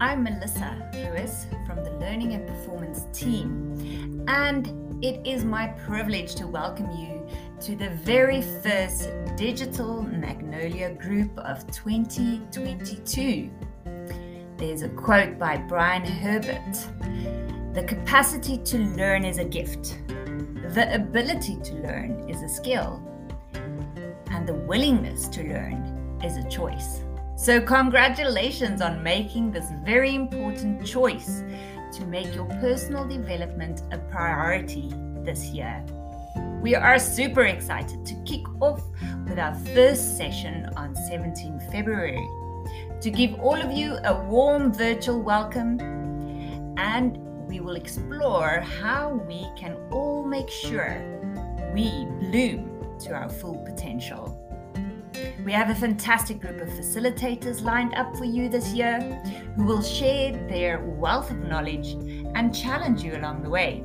I'm Melissa Lewis from the Learning and Performance team, and it is my privilege to welcome you to the very first Digital Magnolia Group of 2022. There's a quote by Brian Herbert The capacity to learn is a gift, the ability to learn is a skill, and the willingness to learn is a choice. So, congratulations on making this very important choice to make your personal development a priority this year. We are super excited to kick off with our first session on 17 February to give all of you a warm virtual welcome and we will explore how we can all make sure we bloom to our full potential. We have a fantastic group of facilitators lined up for you this year who will share their wealth of knowledge and challenge you along the way.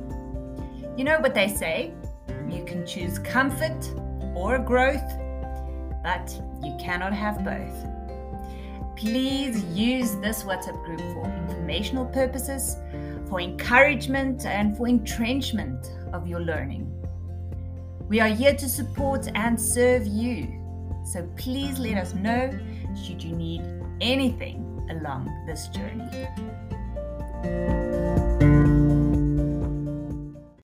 You know what they say? You can choose comfort or growth, but you cannot have both. Please use this WhatsApp group for informational purposes, for encouragement, and for entrenchment of your learning. We are here to support and serve you. So please let us know should you need anything along this journey.